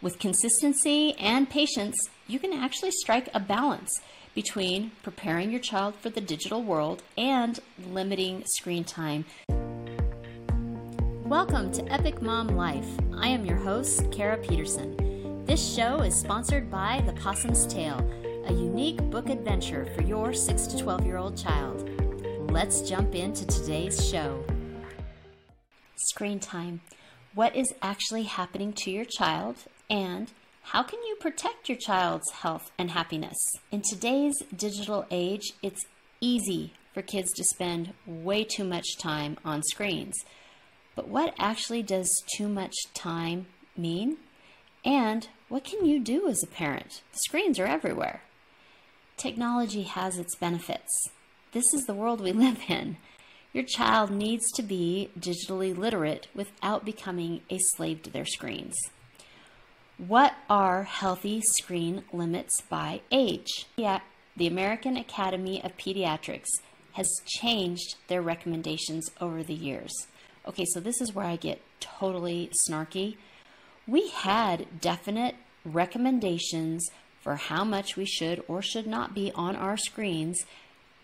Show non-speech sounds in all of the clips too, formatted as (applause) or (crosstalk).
With consistency and patience, you can actually strike a balance between preparing your child for the digital world and limiting screen time. Welcome to Epic Mom Life. I am your host, Kara Peterson. This show is sponsored by The Possum's Tale, a unique book adventure for your 6 to 12 year old child. Let's jump into today's show. Screen time. What is actually happening to your child and how can you protect your child's health and happiness? In today's digital age, it's easy for kids to spend way too much time on screens. But what actually does too much time mean? And what can you do as a parent? The screens are everywhere. Technology has its benefits. This is the world we (laughs) live in. Your child needs to be digitally literate without becoming a slave to their screens. What are healthy screen limits by age? Yeah, the American Academy of Pediatrics has changed their recommendations over the years. Okay, so this is where I get totally snarky. We had definite recommendations for how much we should or should not be on our screens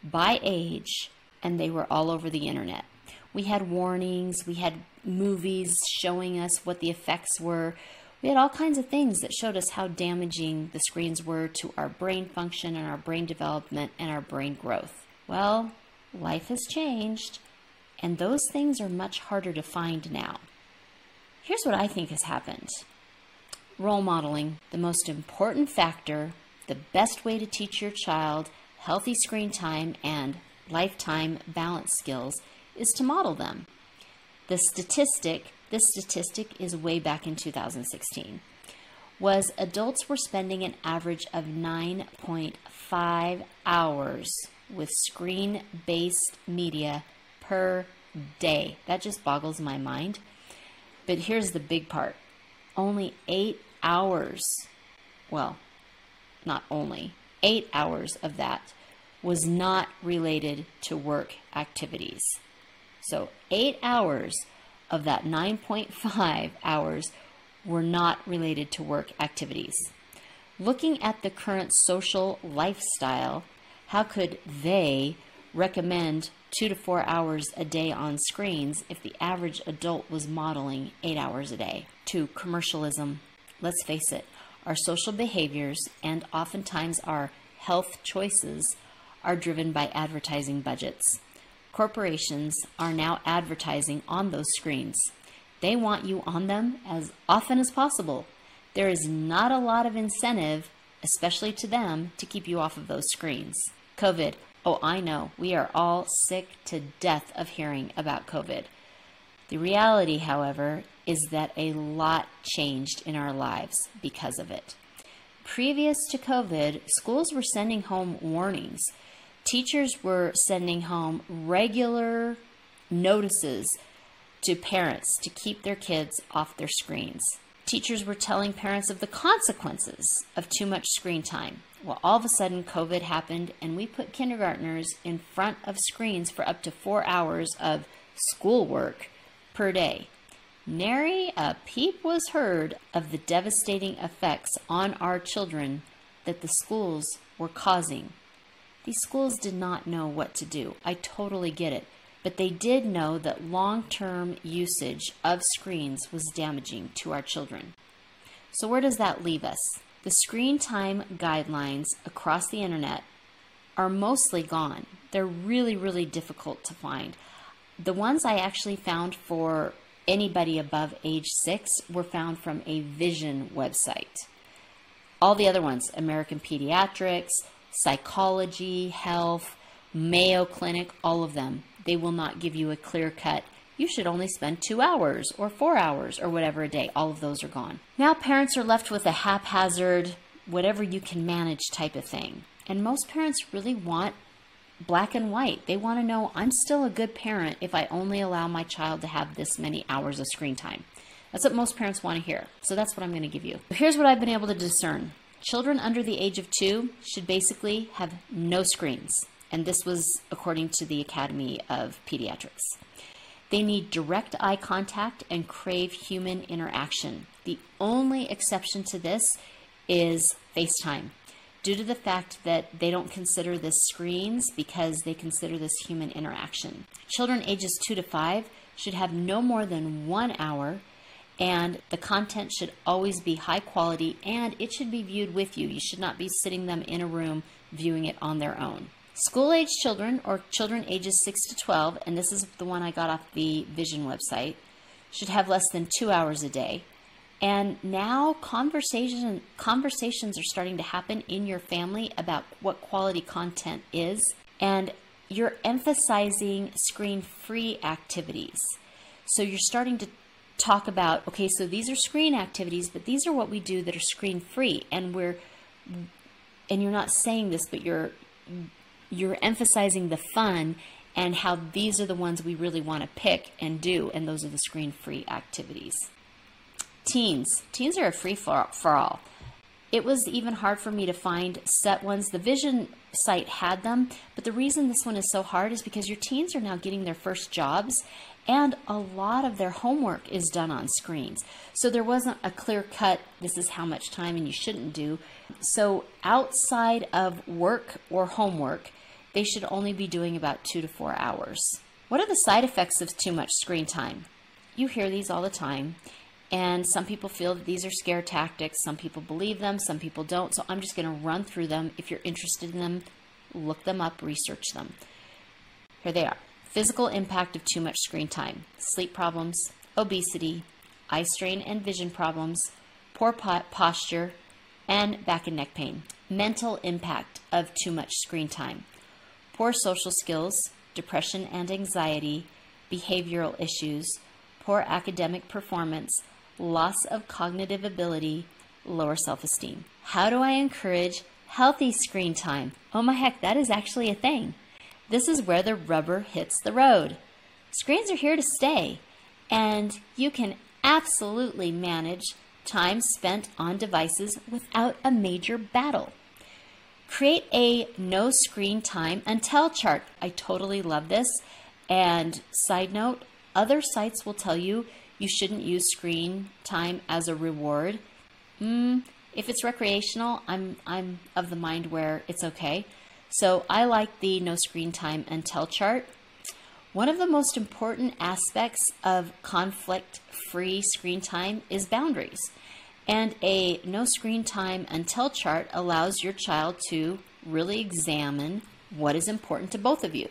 by age, and they were all over the internet. We had warnings, we had movies showing us what the effects were. We had all kinds of things that showed us how damaging the screens were to our brain function and our brain development and our brain growth. Well, life has changed, and those things are much harder to find now. Here's what I think has happened role modeling, the most important factor, the best way to teach your child healthy screen time and lifetime balance skills is to model them. The statistic this statistic is way back in 2016, was adults were spending an average of 9.5 hours with screen based media per day. That just boggles my mind. But here's the big part only eight hours, well, not only, eight hours of that was not related to work activities. So, eight hours of that 9.5 hours were not related to work activities. Looking at the current social lifestyle, how could they recommend two to four hours a day on screens if the average adult was modeling eight hours a day? To commercialism, let's face it, our social behaviors and oftentimes our health choices are driven by advertising budgets corporations are now advertising on those screens. They want you on them as often as possible. There is not a lot of incentive, especially to them, to keep you off of those screens. COVID. Oh, I know. We are all sick to death of hearing about COVID. The reality, however, is that a lot changed in our lives because of it. Previous to COVID, schools were sending home warnings teachers were sending home regular notices to parents to keep their kids off their screens. Teachers were telling parents of the consequences of too much screen time. Well, all of a sudden, COVID happened, and we put kindergartners in front of screens for up to four hours of schoolwork per day. Nary a peep was heard of the devastating effects on our children that the schools were causing these schools did not know what to do. I totally get it. But they did know that long term usage of screens was damaging to our children. So, where does that leave us? The screen time guidelines across the internet are mostly gone. They're really, really difficult to find. The ones I actually found for anybody above age six were found from a vision website. All the other ones, American Pediatrics, psychology, health, Mayo Clinic, all of them. They will not give you a clear cut. You should only spend two hours or four hours or whatever a day. All of those are gone. Now parents are left with a haphazard, whatever you can manage type of thing. And most parents really want black and white. They want to know I'm still a good parent if I only allow my child to have this many hours of screen time. That's what most parents want to hear. So that's what I'm going to give you. Here's what I've been able to discern children under the age of two should basically have no screens. And this was according to the Academy of Pediatrics. They need direct eye contact and crave human interaction. The only exception to this is FaceTime due to the fact that they don't consider this screens because they consider this human interaction. Children ages 2 to 5 should have no more than one hour and the content should always be high quality and it should be viewed with you. You should not be sitting them in a room viewing it on their own. School age children or children ages 6 to 12, and this is the one I got off the Vision website, should have less than two hours a day. And now conversation, conversations are starting to happen in your family about what quality content is. And you're emphasizing screen free activities. So you're starting to talk about okay, so these are screen activities, but these are what we do that are screen free. And we're, and you're not saying this, but you're, you're emphasizing the fun and how these are the ones we really want to pick and do, and those are the screen free activities. Teens. Teens are a free for, for all. It was even hard for me to find set ones. The Vision site had them, but the reason this one is so hard is because your teens are now getting their first jobs and a lot of their homework is done on screens. So there wasn't a clear cut, this is how much time and you shouldn't do. So outside of work or homework, they should only be doing about two to four hours. What are the side effects of too much screen time? You hear these all the time. And some people feel that these are scare tactics. Some people believe them, some people don't. So I'm just going to run through them. If you're interested in them, look them up, research them. Here they are physical impact of too much screen time, sleep problems, obesity, eye strain and vision problems, poor posture, and back and neck pain. Mental impact of too much screen time, poor social skills, depression and anxiety, behavioral issues, poor academic performance, loss of cognitive ability, lower self esteem. How do I encourage healthy screen time? Oh my heck, that is actually a thing. This is where the rubber hits the road. Screens are here to stay, and you can absolutely manage time spent on devices without a major battle. Create a no screen time until chart. I totally love this. And side note, other sites will tell you you shouldn't use screen time as a reward. Mm, if it's recreational, I'm I'm of the mind where it's okay. So I like the no screen time until chart. One of the most important aspects of conflict free screen time is boundaries. And a no screen time until chart allows your child to really examine what is important to both of you.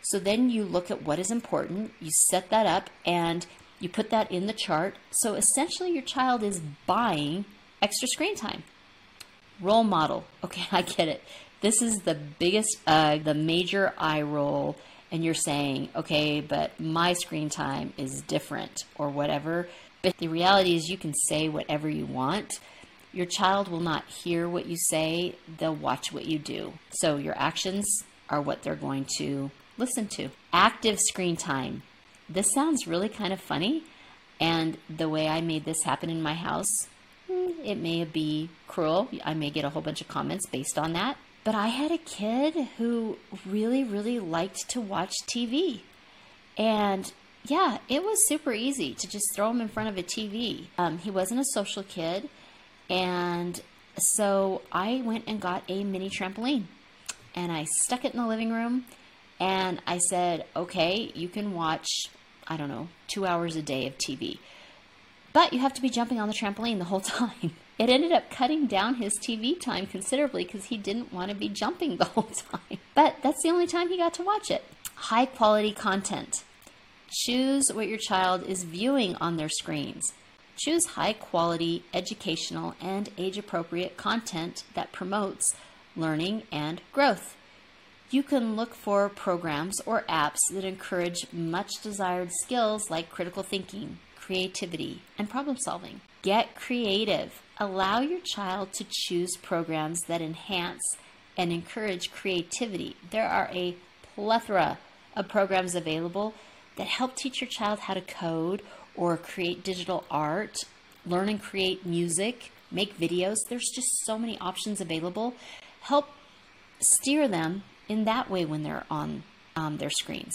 So then you look at what is important, you set that up, and you put that in the chart. So essentially, your child is buying extra screen time. Role model. (laughs) Okay, I get it. This is the biggest, uh, the major eye roll, and you're saying, okay, but my screen time is different or whatever. But the reality is, you can say whatever you want. Your child will not hear what you say, they'll watch what you do. So your actions are what they're going to listen to. Active screen time. This sounds really kind of funny, and the way I made this happen in my house, hmm, it may be cruel. I may get a whole bunch of comments based on that. But I had a kid who really, really liked to watch TV. And yeah, it was super easy to just throw him in front of a TV. Um, he wasn't a social kid. And so I went and got a mini trampoline and I stuck it in the living room and I said, okay, you can watch, I don't know, two hours a day of TV. But you have to be jumping on the trampoline the whole (laughs) time. It ended up cutting down his TV time considerably because he didn't want to be jumping the (laughs) whole time. But that's the only time he got to watch it. High quality content. Choose what your child is viewing on their screens. Choose high quality, educational, and age appropriate content that promotes learning and growth. You can look for programs or apps that encourage much desired skills like critical thinking, creativity, and problem solving. Get creative. Allow your child to choose programs that enhance and encourage creativity. There are a plethora of programs available that help teach your child how to code or create digital art, learn and create music, make videos. There's just so many options available. Help steer them in that way when they're on um, their screens.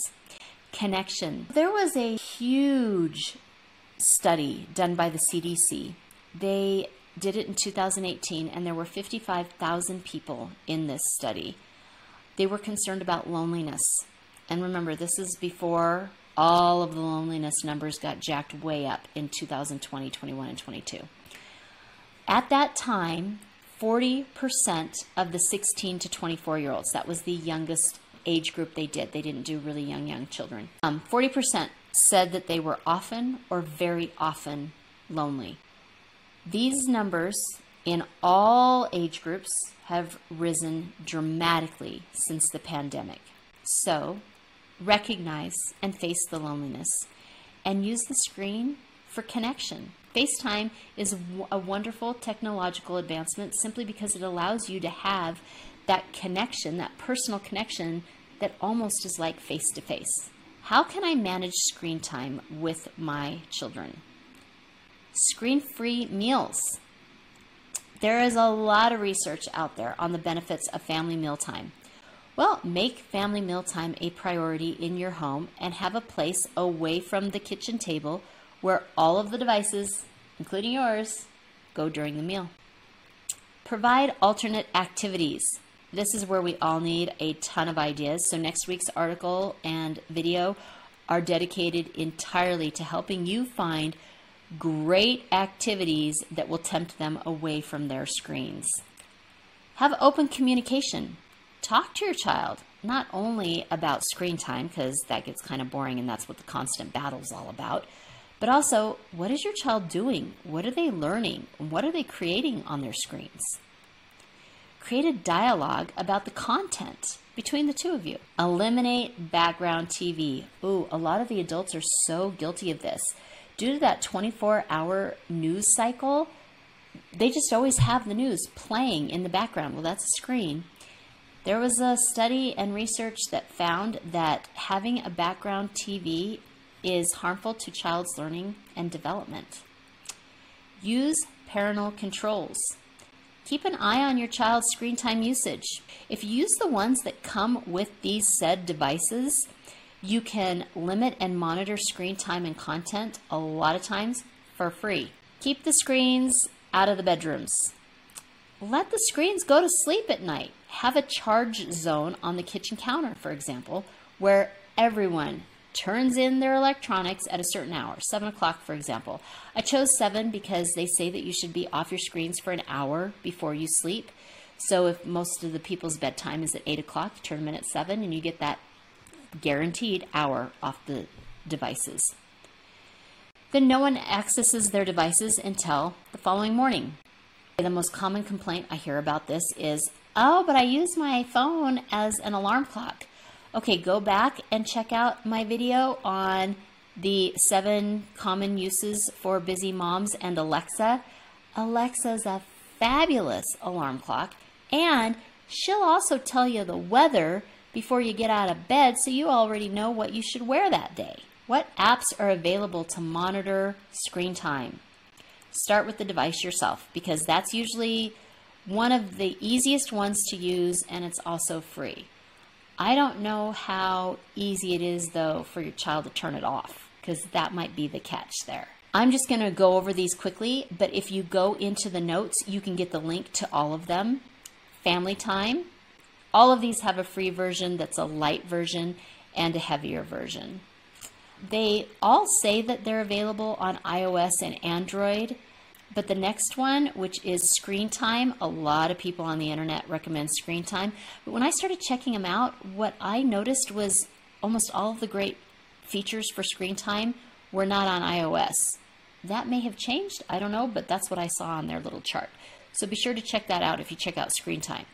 Connection. There was a huge study done by the CDC They did it in 2018, and there were 55,000 people in this study. They were concerned about loneliness. And remember, this is before all of the loneliness numbers got jacked way up in 2020, 21, and 22. At that time, 40% of the 16 to 24 year olds, that was the youngest age group they did. They didn't do really young, young children. Um, 40% said that they were often or very often lonely. These numbers in all age groups have risen dramatically since the pandemic. So, recognize and face the loneliness and use the screen for connection. FaceTime is a wonderful technological advancement simply because it allows you to have that connection, that personal connection that almost is like face to face. How can I manage screen time with my children? Screen free meals. There is a lot of research out there on the benefits of family mealtime. Well, make family mealtime a priority in your home and have a place away from the kitchen table where all of the devices, including yours, go during the meal. Provide alternate activities. This is where we all need a ton of ideas. So, next week's article and video are dedicated entirely to helping you find great activities that will tempt them away from their screens. Have open communication. Talk to your child not only about screen time, because that gets kind of boring and that's what the constant battle is all about, but also what is your child doing? What are they learning? What are they creating on their screens? Create a dialogue about the content between the two of you. Eliminate background TV. Ooh, a lot of the adults are so guilty of this due to that 24 hour news cycle, they just always have the news playing in the background. Well, that's a screen. There was a study and research that found that having a background TV is harmful to child's learning and development. Use parental controls. Keep an eye on your child's screen time usage. If you use the ones that come with these said devices, you can limit and monitor screen time and content a lot of times for free. Keep the screens out of the bedrooms. Let the screens go to sleep at night. Have a charge zone on the kitchen counter, for example, where everyone turns in their electronics at a certain hour, 7 o'clock, for example. I chose 7 because they say that you should be off your screens for an hour before you sleep. So if most of the people's bedtime is at 8 o'clock, turn them in at 7 and you get that guaranteed hour off the devices. Then no one accesses their devices until the following morning. The most common complaint I hear about this is, oh, but I use my phone as an alarm clock. Okay, go back and check out my video on the seven common uses for busy moms and Alexa. Alexa's a fabulous alarm clock, and she'll also tell you the weather before you get out of bed so you already know what you should wear that day. What apps are available to monitor screen time? Start with the device yourself because that's usually one of the easiest ones to use and it's also free. I don't know how easy it is though for your child to turn it off because that might be the catch there. I'm just going to go over these quickly, but if you go into the notes, you can get the link to all of them. Family time, all of these have a free version that's a light version and a heavier version. They all say that they're available on iOS and Android, but the next one, which is Screen Time, a lot of people on the internet recommend Screen Time. But when I started checking them out, what I noticed was almost all of the great features for Screen Time were not on iOS. That may have changed, I don't know, but that's what I saw on their little chart. So be sure to check that out if you check out Screen Time.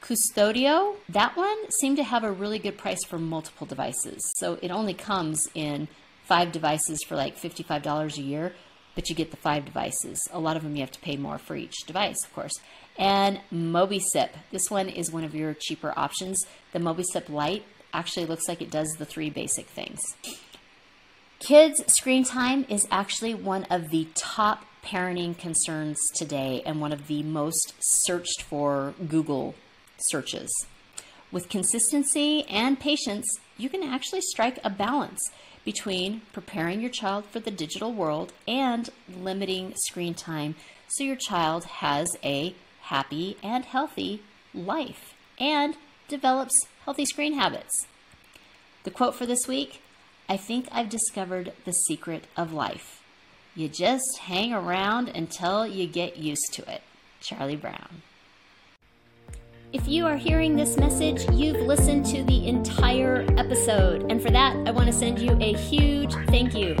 Qustodio, that one seemed to have a really good price for multiple devices. So it only comes in five devices for like $55 a year, but you get the five devices. A lot of them you have to pay more for each device, of course. And Mobicip, this one is one of your cheaper options. The Mobicip Lite actually looks like it does the three basic things. Kids screen time is actually one of the top parenting concerns today and one of the most searched for Google searches. With consistency and patience, you can actually strike a balance between preparing your child for the digital world and limiting screen time so your child has a happy and healthy life and develops healthy screen habits. The quote for this week I think I've discovered the secret of life. You just hang around until you get used to it. Charlie Brown. If you are hearing this message, you've listened to the entire episode. And for that, I want to send you a huge thank you.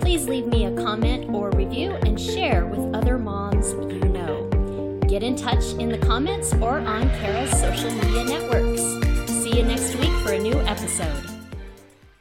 Please leave me a comment or review and share with other moms you know. Get in touch in the comments or on Kara's social media networks. See you next week for a new episode.